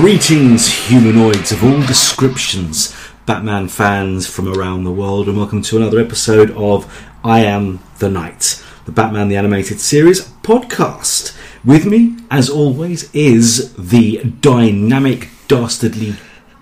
Greetings, humanoids of all descriptions, Batman fans from around the world, and welcome to another episode of I Am the Night, the Batman the Animated Series podcast. With me, as always, is the dynamic, dastardly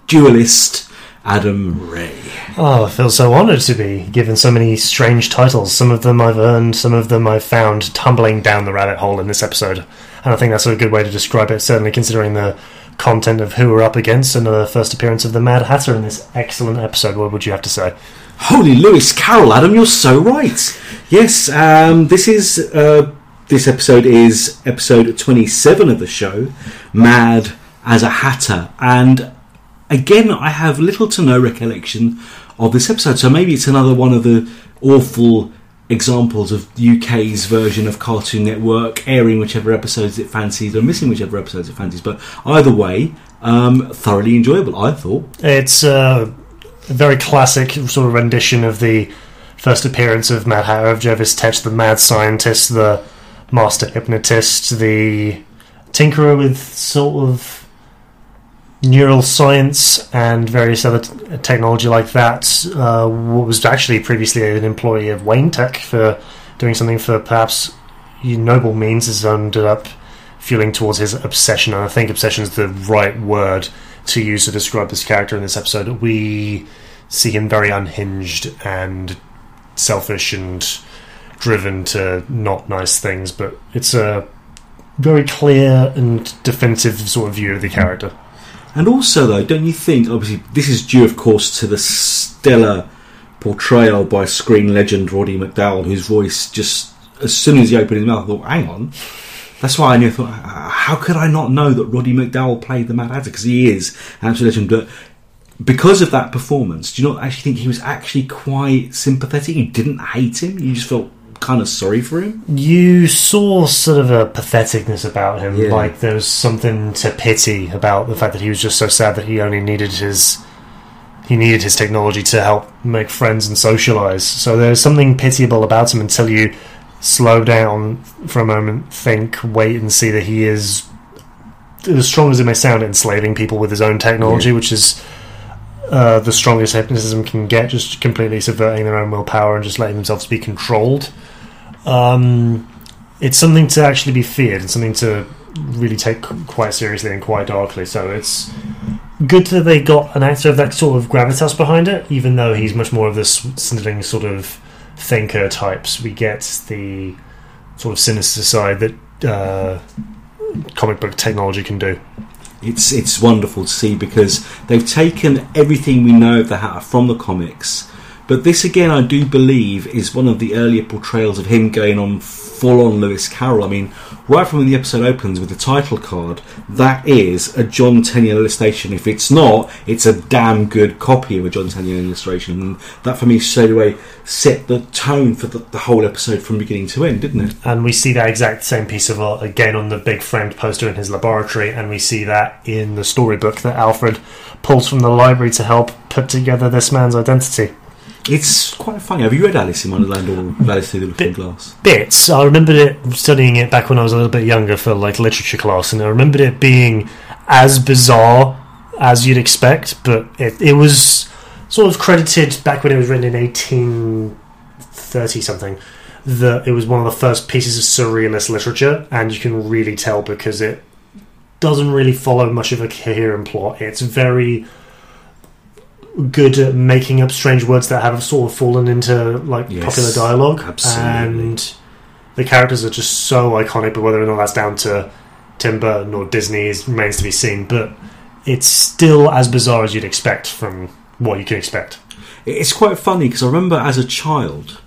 duelist, Adam Ray. Oh, I feel so honoured to be given so many strange titles. Some of them I've earned, some of them I've found tumbling down the rabbit hole in this episode. And I think that's a good way to describe it, certainly considering the content of who we're up against and the first appearance of the Mad Hatter in this excellent episode. What would you have to say? Holy Lewis Carroll, Adam, you're so right. Yes, um, this is uh, this episode is episode 27 of the show, Mad as a Hatter, and again, I have little to no recollection of this episode, so maybe it's another one of the awful examples of UK's version of Cartoon Network airing whichever episodes it fancies or missing whichever episodes it fancies. But either way, um, thoroughly enjoyable, I thought. It's uh, a very classic sort of rendition of the first appearance of Mad Hatter, of Jervis Tetch, the mad scientist, the master hypnotist, the tinkerer with sort of neural science and various other t- technology like that. Uh, was actually previously an employee of Wayne Tech for doing something for perhaps noble means, has ended up fueling towards his obsession. And I think obsession is the right word to use to describe this character in this episode. We see him very unhinged and selfish and driven to not nice things, but it's a very clear and defensive sort of view of the character. And also, though, don't you think, obviously, this is due, of course, to the stellar portrayal by screen legend Roddy McDowall, whose voice just, as soon as he opened his mouth, I thought, hang on. That's why I knew, I thought, how could I not know that Roddy McDowall played the Mad Hatter? Because he is an absolute legend. But because of that performance, do you not actually think he was actually quite sympathetic? You didn't hate him? You just felt kind of sorry for him. You saw sort of a patheticness about him, Yeah. like there was something to pity about the fact that he was just so sad that he only needed his he needed his technology to help make friends and socialize. So there's something pitiable about him until you slow down for a moment, think, wait, and see that he is as strong as it may sound, enslaving people with his own technology, Yeah. which is. Uh, the strongest hypnotism can get, just completely subverting their own willpower and just letting themselves be controlled um, it's something to actually be feared and something to really take quite seriously and quite darkly. So it's good that they got an actor of that sort of gravitas behind it, even though he's much more of this snilling sort of thinker types. We get the sort of sinister side that uh, comic book technology can do. It's it's wonderful to see because they've taken everything we know of the Hatter from the comics, but this again I do believe is one of the earlier portrayals of him going on full on Lewis Carroll. I mean, right from when the episode opens with the title card, that is a John Tenniel illustration. If it's not, it's a damn good copy of a John Tenniel illustration, and that for me straight away set the tone for the, the whole episode from beginning to end, didn't it? And we see that exact same piece of art again on the big framed poster in his laboratory, and we see that in the storybook that Alfred pulls from the library to help put together this man's identity. It's quite funny. Have you read Alice in Wonderland or Alice Through the Looking Glass? Bits. I remembered it studying it back when I was a little bit younger for like literature class, and I remembered it being as bizarre as you'd expect, but it, it was sort of credited back when it was written in 1830 something. That it was one of the first pieces of surrealist literature, and you can really tell because it doesn't really follow much of a coherent plot. It's very good at making up strange words that have sort of fallen into like Yes, popular dialogue, absolutely. and the characters are just so iconic. But whether or not that's down to Tim Burton or Disney is, remains to be seen. But it's still as bizarre as you'd expect from what you can expect. It's quite funny because I remember as a child,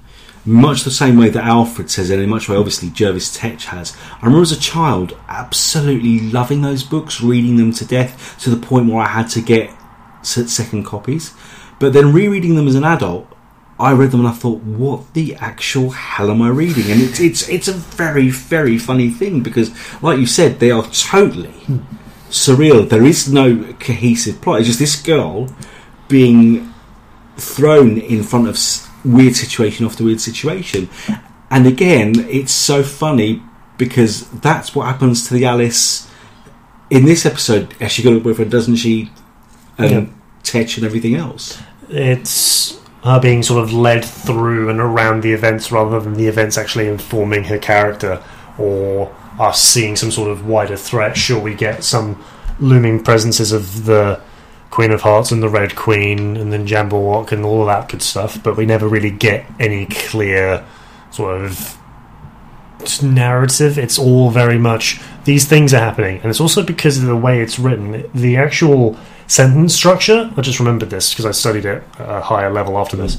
much the same way that Alfred says, and in much way obviously Jervis Tetch has. I remember as a child absolutely loving those books, reading them to death to the point where I had to get second copies. But then rereading them as an adult, I read them and I thought, what the actual hell am I reading? And it's it's it's a very very funny thing because, like you said, they are totally surreal. There is no cohesive plot. It's just this girl being thrown in front of weird situation after weird situation. And again, it's so funny because that's what happens to the Alice in this episode, she got a boyfriend, doesn't she? And Yeah. Tetch and everything else. It's her being sort of led through and around the events rather than the events actually informing her character or us seeing some sort of wider threat. Sure, we get some looming presences of the Queen of Hearts and the Red Queen and then Jabberwock and all of that good stuff, but we never really get any clear sort of narrative. It's all very much these things are happening, and it's also because of the way it's written. The actual sentence structure, I just remembered this because I studied it at a higher level after this.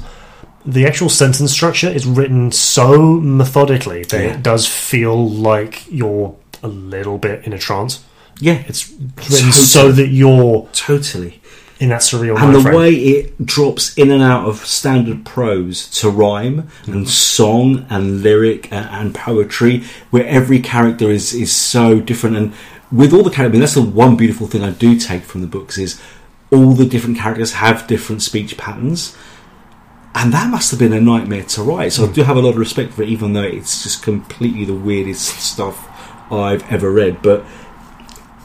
The actual sentence structure is written so methodically that Yeah. it does feel like you're a little bit in a trance. Yeah, It's written Totally. so that you're totally. In that surreal And the frame. way it drops in and out of standard prose to rhyme and mm-hmm. song and lyric and, and poetry, where every character is is so different. And with all the characters, I mean, that's the one beautiful thing I do take from the books is all the different characters have different speech patterns. And that must have been a nightmare to write. So I mm. do have a lot of respect for it, even though it's just completely the weirdest stuff I've ever read. But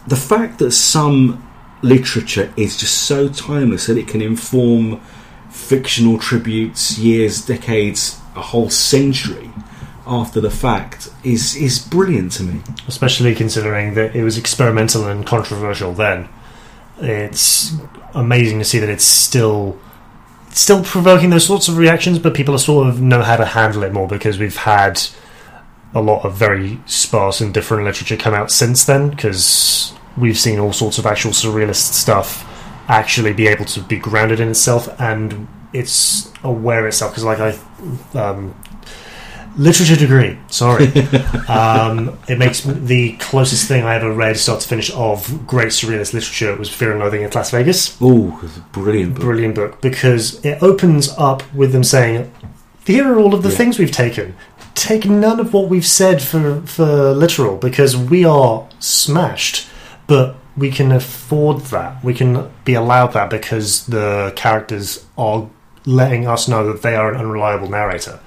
the fact that some literature is just so timeless that it can inform fictional tributes years, decades, a whole century after the fact is is brilliant to me. especially considering that it was experimental and controversial then. It's amazing to see that it's still still provoking those sorts of reactions, but people are sort of know how to handle it more because we've had a lot of very sparse and different literature come out since then. Because we've seen all sorts of actual surrealist stuff actually be able to be grounded in itself and it's aware itself. Because, like I um, literature degree. Sorry, um, it makes the closest thing I ever read, start to finish, of great surrealist literature was Fear and Loathing in Las Vegas. Oh, brilliant book. Brilliant book because it opens up with them saying, "Here are all of the Yeah. things we've taken. Take none of what we've said for for literal because we are smashed, but." We can afford that. We can be allowed that because the characters are letting us know that they are an unreliable narrator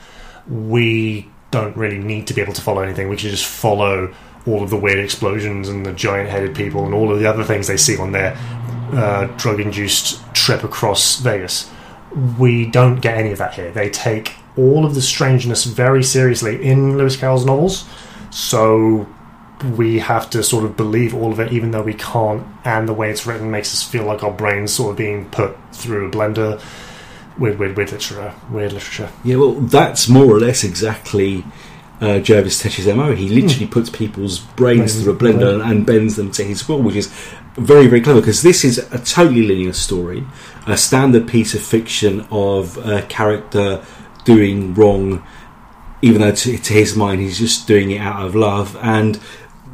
we don't really need to be able to follow anything. We can just follow all of the weird explosions and the giant headed people and all of the other things they see on their uh, drug induced trip across Vegas. We don't get any of that here. They take all of the strangeness very seriously in Lewis Carroll's novels, so we have to sort of believe all of it, even though we can't. And the way it's written makes us feel like our brains sort of being put through a blender. Weird, weird, weird literature. Weird literature. Yeah, well, that's more or less exactly uh, Jervis Tetch's MO. He literally puts people's brains Brain- through a blender and, and bends them to his will, which is very, very clever because this is a totally linear story, a standard piece of fiction of a character doing wrong, even though to, to his mind he's just doing it out of love, and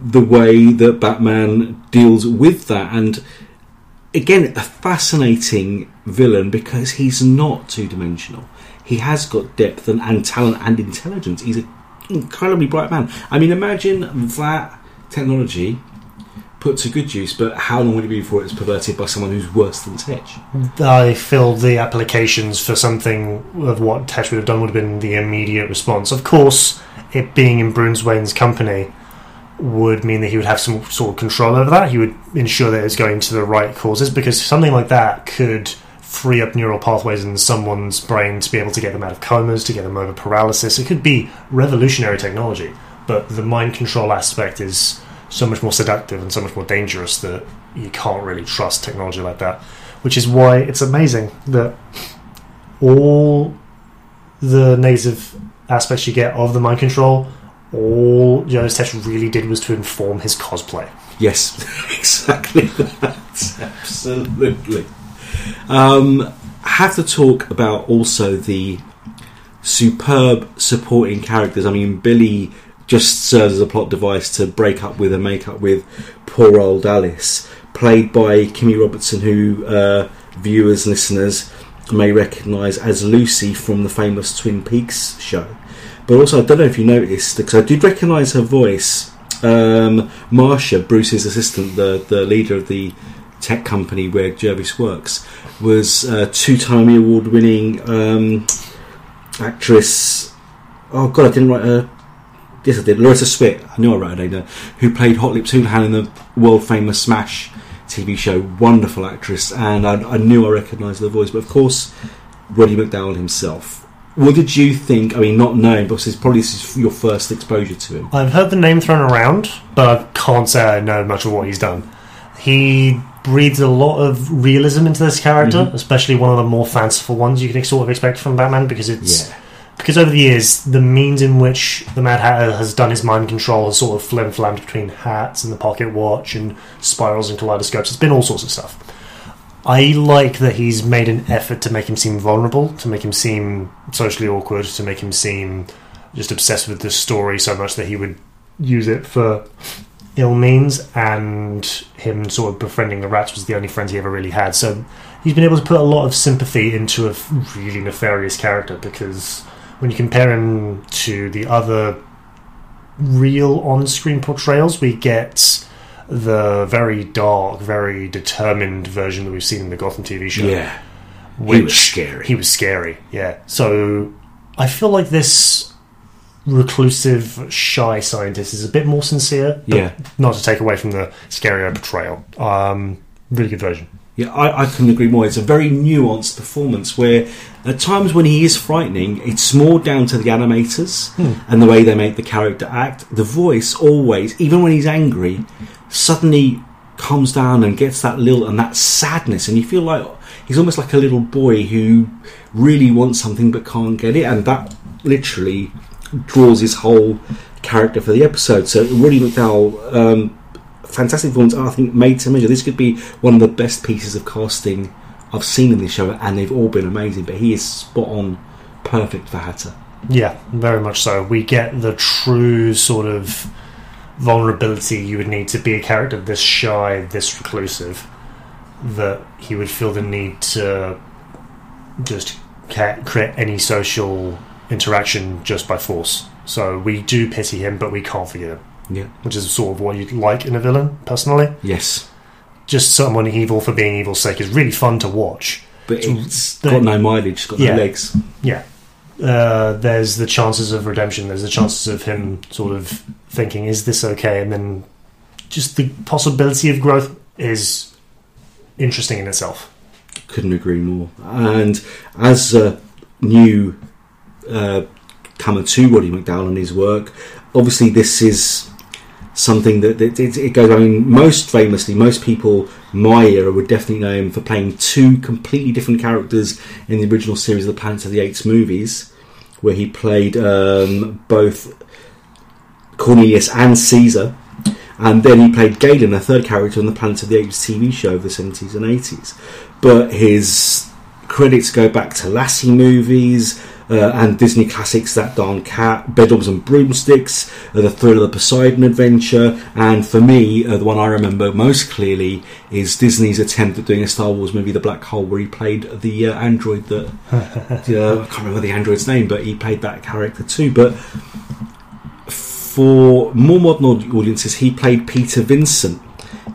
the way that Batman deals with that. And again, a fascinating villain because he's not two dimensional. He has got depth and, and talent and intelligence. He's an incredibly bright man. I mean, imagine that technology put to good use, but how long would it be before it's perverted by someone who's worse than Tetch? I filled the applications for something of what Tetch would have done would have been the immediate response. Of course, it being in Bruce Wayne's company would mean that he would have some sort of control over that. He would ensure that it's going to the right causes because something like that could free up neural pathways in someone's brain to be able to get them out of comas, to get them over paralysis. It could be revolutionary technology, but the mind control aspect is so much more seductive and so much more dangerous that you can't really trust technology like that. Which is why it's amazing that all the negative aspects you get of the mind control, all Jonas Tetch really did was to inform his cosplay. Yes, exactly that. Absolutely. Um, have to talk about also the superb supporting characters. I mean, Billy just serves as a plot device to break up with and make up with poor old Alice, played by Kimmy Robertson, who uh, viewers, listeners may recognise as Lucy from the famous Twin Peaks show. But also, I don't know if you noticed, because I did recognise her voice. Um, Marsha, Bruce's assistant, the, the leader of the tech company where Jervis works, was a two-time award-winning um, actress. Oh God, I didn't write her Yes, I did. Loretta Swit. I knew I wrote her name there. Who played Hot Lips Houlihan in the world famous Smash TV show. Wonderful actress, and I, I knew I recognised the voice. But of course, Roddy McDowall himself. What did you think? I mean, not knowing, but this is probably this is your first exposure to him. I've heard the name thrown around, but I can't say I know much of what he's done. He breathes a lot of realism into this character, Mhm. especially one of the more fanciful ones you can sort of expect from Batman, because it's Yeah, because over the years the means in which the Mad Hatter has done his mind control has sort of flim flammed between hats and the pocket watch and spirals and kaleidoscopes. It's been all sorts of stuff. I like that he's made an effort to make him seem vulnerable, to make him seem socially awkward, to make him seem just obsessed with the story so much that he would use it for ill means, and him sort of befriending the rats was the only friends he ever really had. So he's been able to put a lot of sympathy into a really nefarious character because when you compare him to the other real on-screen portrayals, we get the very dark, very determined version that we've seen in the Gotham TV show. yeah. which he was scary. he was scary. Yeah. So I feel like this reclusive, shy scientist is a bit more sincere. but Yeah. Not to take away from the scarier portrayal. Um, really good version. Yeah, I, I couldn't agree more. It's a very nuanced performance where at times when he is frightening, it's more down to the animators and the way they make the character act. The voice always, even when he's angry, suddenly comes down and gets that little and that sadness, and you feel like he's almost like a little boy who really wants something but can't get it, and that literally draws his whole character for the episode. So Roddy McDowall, um, fantastic performance. I think made to measure. This could be one of the best pieces of casting I've seen in this show, and they've all been amazing. But he is spot on, perfect for Hatter. Yeah, very much so. We get the true sort of vulnerability you would need to be a character this shy, this reclusive, that he would feel the need to just ca- create any social interaction just by force. So we do pity him, but we can't forgive him, Yeah. which is sort of what you'd like in a villain, personally. Yes, Just someone evil for being evil's sake is really fun to watch. but it's the- got no mileage. It's got Yeah. no legs. Yeah. Uh, there's the chances of redemption. There's the chances of him sort of thinking, "Is this okay?" And then just the possibility of growth is interesting in itself. Couldn't agree more. And as a new uh, comer to Roddy McDowall and his work, obviously this is something that, that it, it goes. I mean, most famously, most people my era would definitely know him for playing two completely different characters in the original series of the Planet of the Apes movies, where he played um, both Cornelius and Caesar. And then he played Galen, a third character in the Planet of the Apes TV show of the 70s and 80s. But his credits go back to Lassie movies uh, and Disney classics That Darn Cat, Bedknobs and Broomsticks, uh, The Thrill of the Poseidon Adventure, and for me, uh, the one I remember most clearly is Disney's attempt at doing a Star Wars movie, The Black Hole, where he played the uh, android that. I can't remember the android's name, but he played that character too. But for more modern audiences, he played Peter Vincent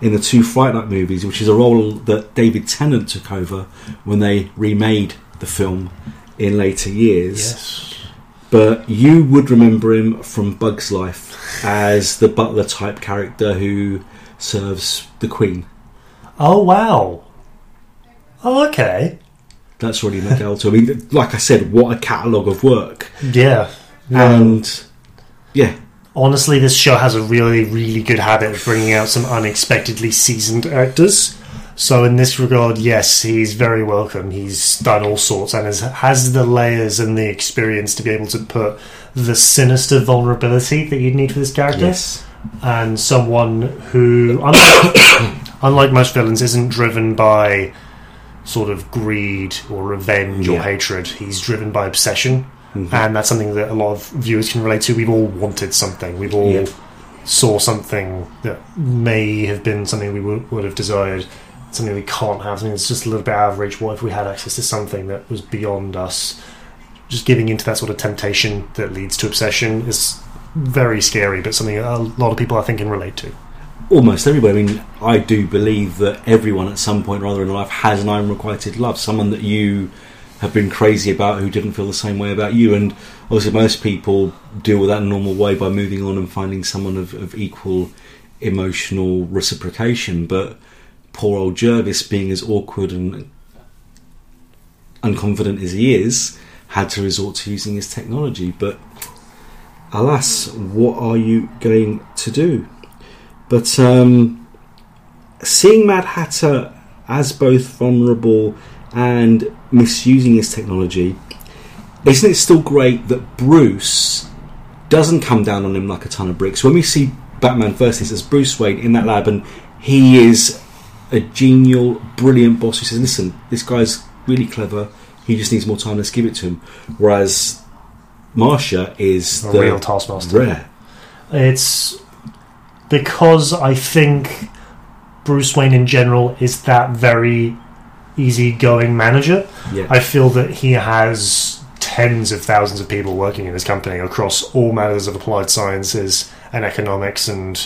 in the two Fright Night movies, which is a role that David Tennant took over when they remade the film in later years. Yes. But you would remember him from Bug's Life as the butler type character who serves the Queen. Oh wow. Oh okay. That's really too. I mean, like I said, what a catalogue of work. Yeah. And yeah, honestly, this show has a really, really good habit of bringing out some unexpectedly seasoned actors. So, in this regard, yes, he's very welcome. He's done all sorts and has, has the layers and the experience to be able to put the sinister vulnerability that you'd need for this character. yes. And someone who, unlike, unlike most villains, isn't driven by sort of greed or revenge or hatred. He's driven by obsession Mhm. and that's something that a lot of viewers can relate to. We've all wanted something. We've all Yeah. saw something that may have been something we would, would have desired, something we can't have, something that's just a little bit out of reach. What if we had access to something that was beyond us? Just giving into that sort of temptation that leads to obsession is very scary, but something a lot of people I think can relate to. almost everybody. I mean, I do believe that everyone at some point or other in life has an unrequited love, someone that you have been crazy about who didn't feel the same way about you. And obviously most people deal with that in a normal way by moving on and finding someone of, of equal emotional reciprocation. But poor old Jervis, being as awkward and unconfident as he is, had to resort to using his technology. But alas, what are you going to do? But um, seeing Mad Hatter as both vulnerable and misusing his technology, isn't it still great that Bruce doesn't come down on him like a ton of bricks? When we see Batman versus as Bruce Wayne in that lab, and he is a genial, brilliant boss who says, "Listen, this guy's really clever. He just needs more time. Let's give it to him." Whereas Marsha is A the real taskmaster. rare. It's because I think Bruce Wayne in general is that very easygoing manager. Yeah, I feel that he has tens of thousands of people working in his company across all matters of applied sciences and economics and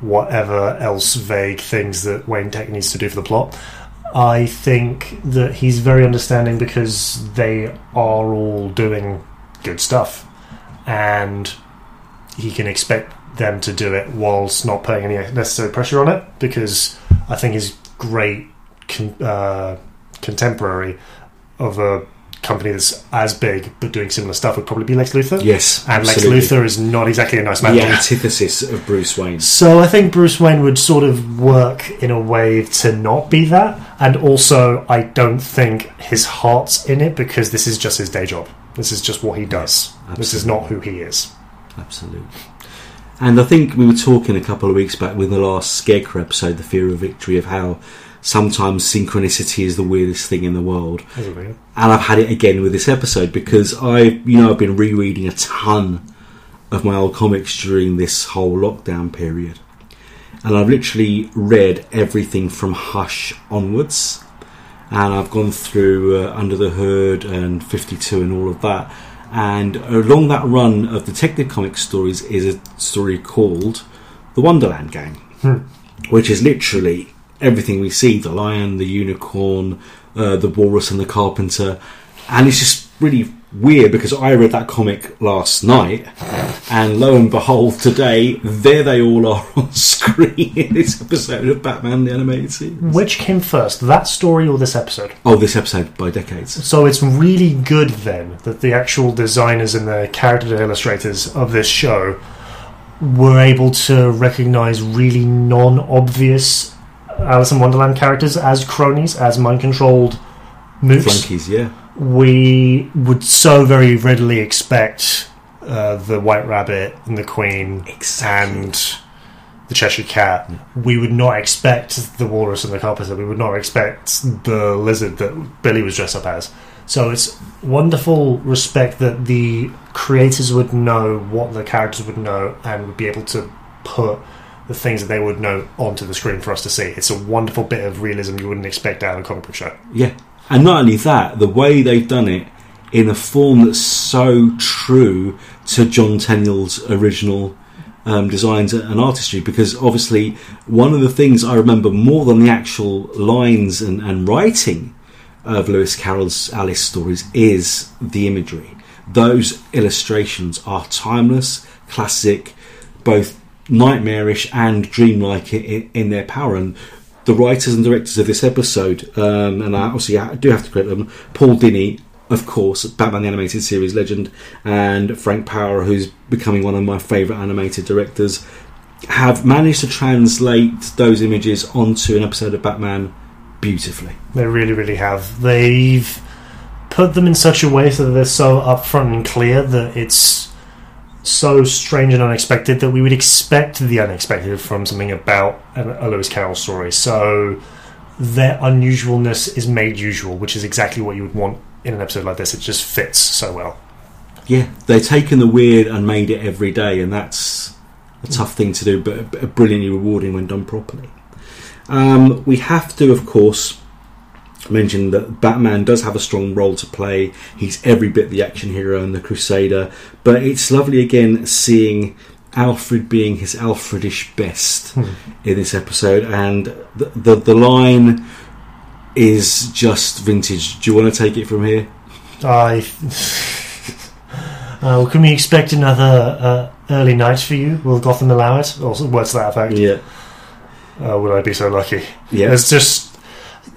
whatever else vague things that Wayne Tech needs to do for the plot. I think that he's very understanding because they are all doing good stuff and he can expect them to do it whilst not putting any necessary pressure on it because I think his great uh, contemporary of a company that's as big but doing similar stuff would probably be Lex Luthor. yes, And absolutely. Lex Luthor is not exactly a nice the man. antithesis of Bruce Wayne. So I think Bruce Wayne would sort of work in a way to not be that, and also I don't think his heart's in it because this is just his day job. This is just what he does. this is not who he is. Absolutely. And I think we were talking a couple of weeks back with the last Scarecrow episode, The Fear of Victory, of how sometimes synchronicity is the weirdest thing in the world. And I've had it again with this episode because I, you know, I've been rereading a ton of my old comics during this whole lockdown period. And I've literally read everything from Hush onwards. And I've gone through uh, Under the Hood and 52 and all of that. And along that run of Detective comic stories is a story called The Wonderland Gang, which is literally everything we see the lion, the unicorn, uh, the walrus, and the carpenter. And it's just really weird because I read that comic last night, and lo and behold, today, there they all are on screen in this episode of Batman the Animated Series. Which came first, that story or this episode? Oh, this episode by decades. So it's really good then that the actual designers and the character illustrators of this show were able to recognize really non-obvious Alice in Wonderland characters as cronies, as mind-controlled Flunkies, yeah. We would so very readily expect uh, the White Rabbit and the Queen Exactly. and the Cheshire Cat. We would not expect the Walrus and the Carpenter. We would not expect the lizard that Billy was dressed up as. So it's wonderful respect that the creators would know what the characters would know and would be able to put the things that they would know onto the screen for us to see. It's a wonderful bit of realism you wouldn't expect out of a comic book show. Yeah. And not only that, the way they've done it in a form that's so true to John Tenniel's original um, designs and artistry, because obviously one of the things I remember more than the actual lines and, and writing of Lewis Carroll's Alice stories is the imagery. Those illustrations are timeless, classic, both nightmarish and dreamlike in, in their power. And the writers and directors of this episode, um, and I obviously I do have to credit them, Paul Dini, of course, Batman the Animated Series legend, and Frank Paur, who's becoming one of my favourite animated directors, have managed to translate those images onto an episode of Batman beautifully. They really, really have. They've put them in such a way so that they're so upfront and clear that it's so strange and unexpected that we would expect the unexpected from something about a Lewis Carroll story. So their unusualness is made usual, which is exactly what you would want in an episode like this. It just fits so well. Yeah, they've taken the weird and made it every day, and that's a tough thing to do, but but brilliantly rewarding when done properly. Um, we have to, of course, mention that Batman does have a strong role to play. He's every bit the action hero and the Crusader, but it's lovely again seeing Alfred being his Alfredish best Hmm. in this episode, and the, the the line is just vintage. Do you want to take it from here? I Uh, can we expect another uh, early night for you? Will Gotham allow it? Or words to that effect? Yeah, Uh, would I be so lucky? yeah, It's just,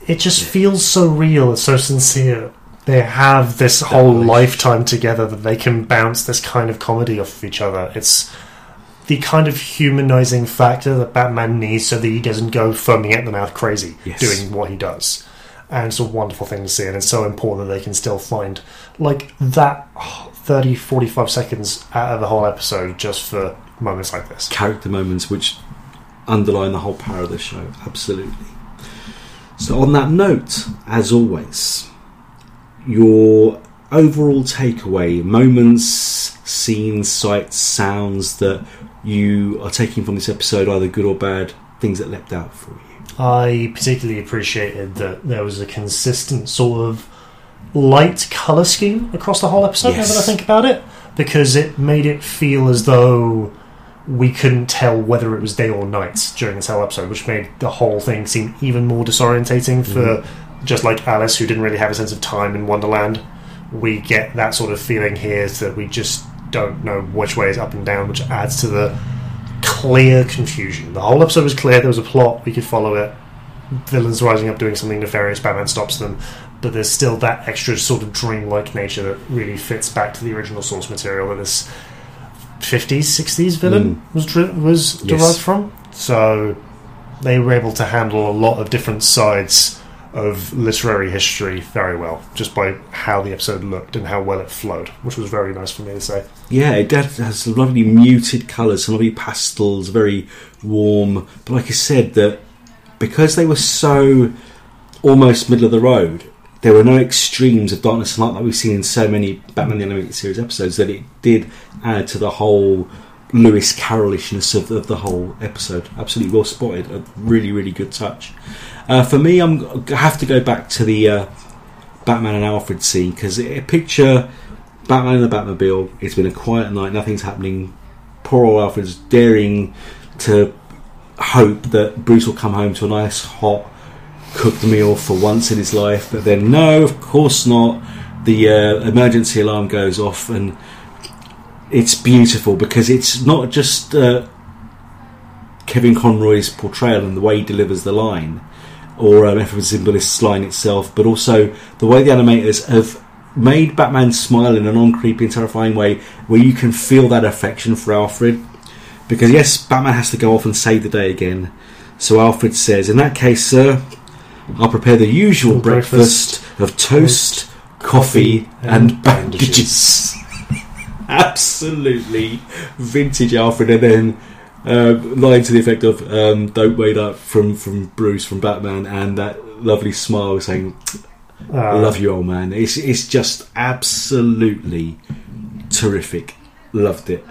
it just feels so real. It's so sincere. They have this whole lifetime together that they can bounce this kind of comedy off of each other. It's the kind of humanizing factor that Batman needs so that he doesn't go foaming at the mouth crazy Yes. doing what he does. And it's a wonderful thing to see, and it's so important that they can still find like that oh, 30, 45 seconds out of the whole episode just for moments like this. character moments which underline the whole power of the show. Absolutely. So, on that note, as always, your overall takeaway moments, scenes, sights, sounds that you are taking from this episode, either good or bad, things that leapt out for you. I particularly appreciated that there was a consistent sort of light color scheme across the whole episode. Yes. Now that I think about it, because it made it feel as though we couldn't tell whether it was day or night during this whole episode, which made the whole thing seem even more disorientating for mm-hmm. just like Alice, who didn't really have a sense of time in Wonderland. We get that sort of feeling here that we just don't know which way is up and down, which adds to the clear confusion. The whole episode was clear. There was a plot. We could follow it. Villains rising up, doing something nefarious. Batman stops them, but there's still that extra sort of dreamlike nature that really fits back to the original source material that this 50s, 60s villain hmm. was dri- was Yes. derived from. So they were able to handle a lot of different sides of literary history very well, just by how the episode looked and how well it flowed, which was very nice for me to say. Yeah, it does- has some lovely muted colours, some lovely pastels, very warm. But like I said, that because they were so almost middle of the road, there were no extremes of darkness and light like we've seen in so many Batman the Animated Series episodes. That it did add to the whole Lewis Carrollishness of, of the whole episode. Absolutely well spotted. A really, really good touch. Uh, for me, I'm I have to go back to the uh, Batman and Alfred scene because a picture Batman in the Batmobile. It's been a quiet night. Nothing's happening. Poor old Alfred's daring to hope that Bruce will come home to a nice hot cooked meal for once in his life. But then, no, of course not. The uh, emergency alarm goes off, and it's beautiful because it's not just uh, Kevin Conroy's portrayal and the way he delivers the line, or um, Zimbalist's line itself, but also the way the animators have made Batman smile in a non-creepy and terrifying way, where you can feel that affection for Alfred. Because yes, Batman has to go off and save the day again. So Alfred says, "In that case, sir, I'll prepare the usual breakfast, of toast, coffee, and, and bandages." Absolutely vintage Alfred, and then uh, line to the effect of um, "Don't wait up" from from Bruce from Batman, and that lovely smile saying, Uh, love you, old man." It's it's just absolutely terrific. Loved it.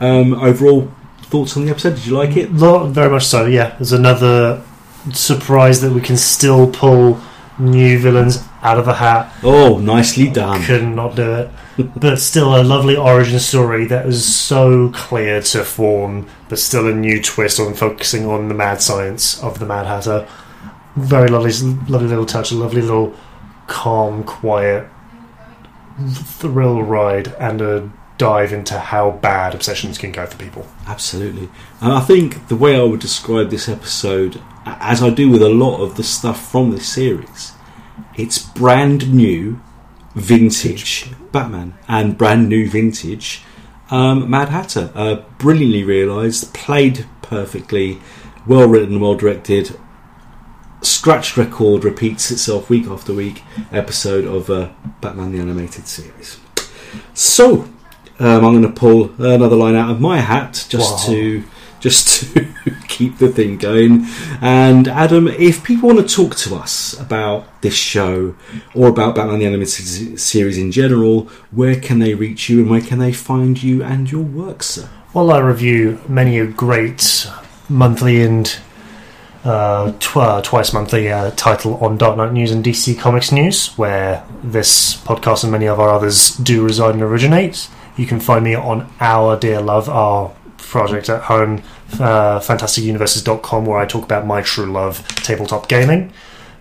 Um, overall thoughts on the episode? Did you like it? Lo- very much so, yeah. There's another surprise that we can still pull new villains out of the hat. Oh, nicely done. Could not do it. but still a lovely origin story that was so clear to form, but still a new twist on focusing on the mad science of the Mad Hatter. Very lovely, lovely little touch, a lovely little calm, quiet thrill ride, and a dive into how bad obsessions can go for people. Absolutely. And I think the way I would describe this episode, as I do with a lot of the stuff from this series, it's brand new, vintage Batman and brand new vintage um, Mad Hatter. Uh, brilliantly realised, played perfectly, well written, well directed. Scratched record repeats itself week after week episode of uh, Batman the Animated Series. So, um, I'm going to pull another line out of my hat just Wow. to just to keep the thing going. And Adam, if people want to talk to us about this show or about Batman the Animated Series in general, where can they reach you and where can they find you and your work, sir? While I review many a great monthly and uh, tw- twice monthly uh, title on Dark Knight News and DC Comics News, where this podcast and many of our others do reside and originate, you can find me on Our Dear Love, our project at home, uh, fantasticuniverses.com, where I talk about my true love, tabletop gaming.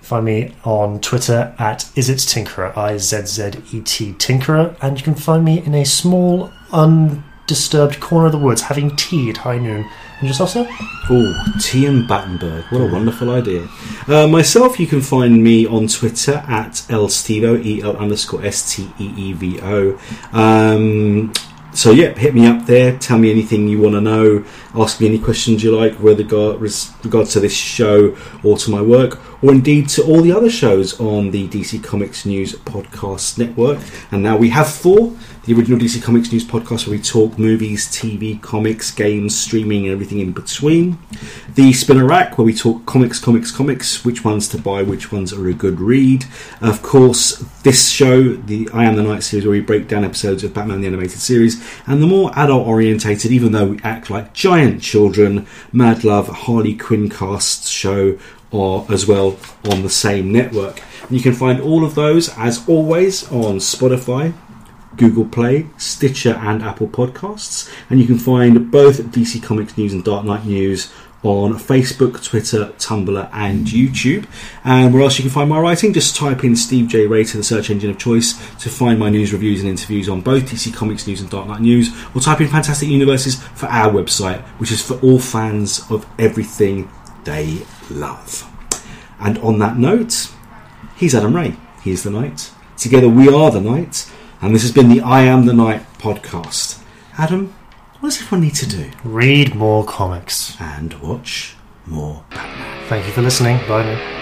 Find me on Twitter at izzettinkerer, I Z Z E T Tinkerer, and you can find me in a small, undisturbed corner of the woods having tea at high noon. And just also, Oh, T and Battenberg. What a wonderful idea. Uh, myself, you can find me on Twitter at el_steevo, E-L underscore S-T-E-E-V-O. Um, so yeah, hit me up there. Tell me anything you want to know. Ask me any questions you like, regard, regards to this show or to my work, or indeed to all the other shows on the DC Comics News Podcast Network. And now we have four. The original DC Comics News podcast, where we talk movies, TV, comics, games, streaming, and everything in between. The Spinner Rack, where we talk comics, comics, comics, which ones to buy, which ones are a good read. Of course, this show, the I Am the Night series, where we break down episodes of Batman the Animated Series, and the more adult orientated, even though we act like giant children, Mad Love, Harley Quinn casts show are as well on the same network. And you can find all of those, as always, on Spotify, Google Play, Stitcher, and Apple Podcasts. And you can find both DC Comics News and Dark Knight News on Facebook, Twitter, Tumblr, and YouTube. And where else you can find my writing, just type in Steve J. Ray to the search engine of choice to find my news, reviews, and interviews on both DC Comics News and Dark Knight News, or type in Fantastic Universes for our website, which is for all fans of everything they love. And on that note, he's Adam Ray. He is the Night. Together we are the Night. And this has been the I Am the Night podcast. Adam, what does everyone need to do? read more comics. And watch more Thank you for listening. Bye now.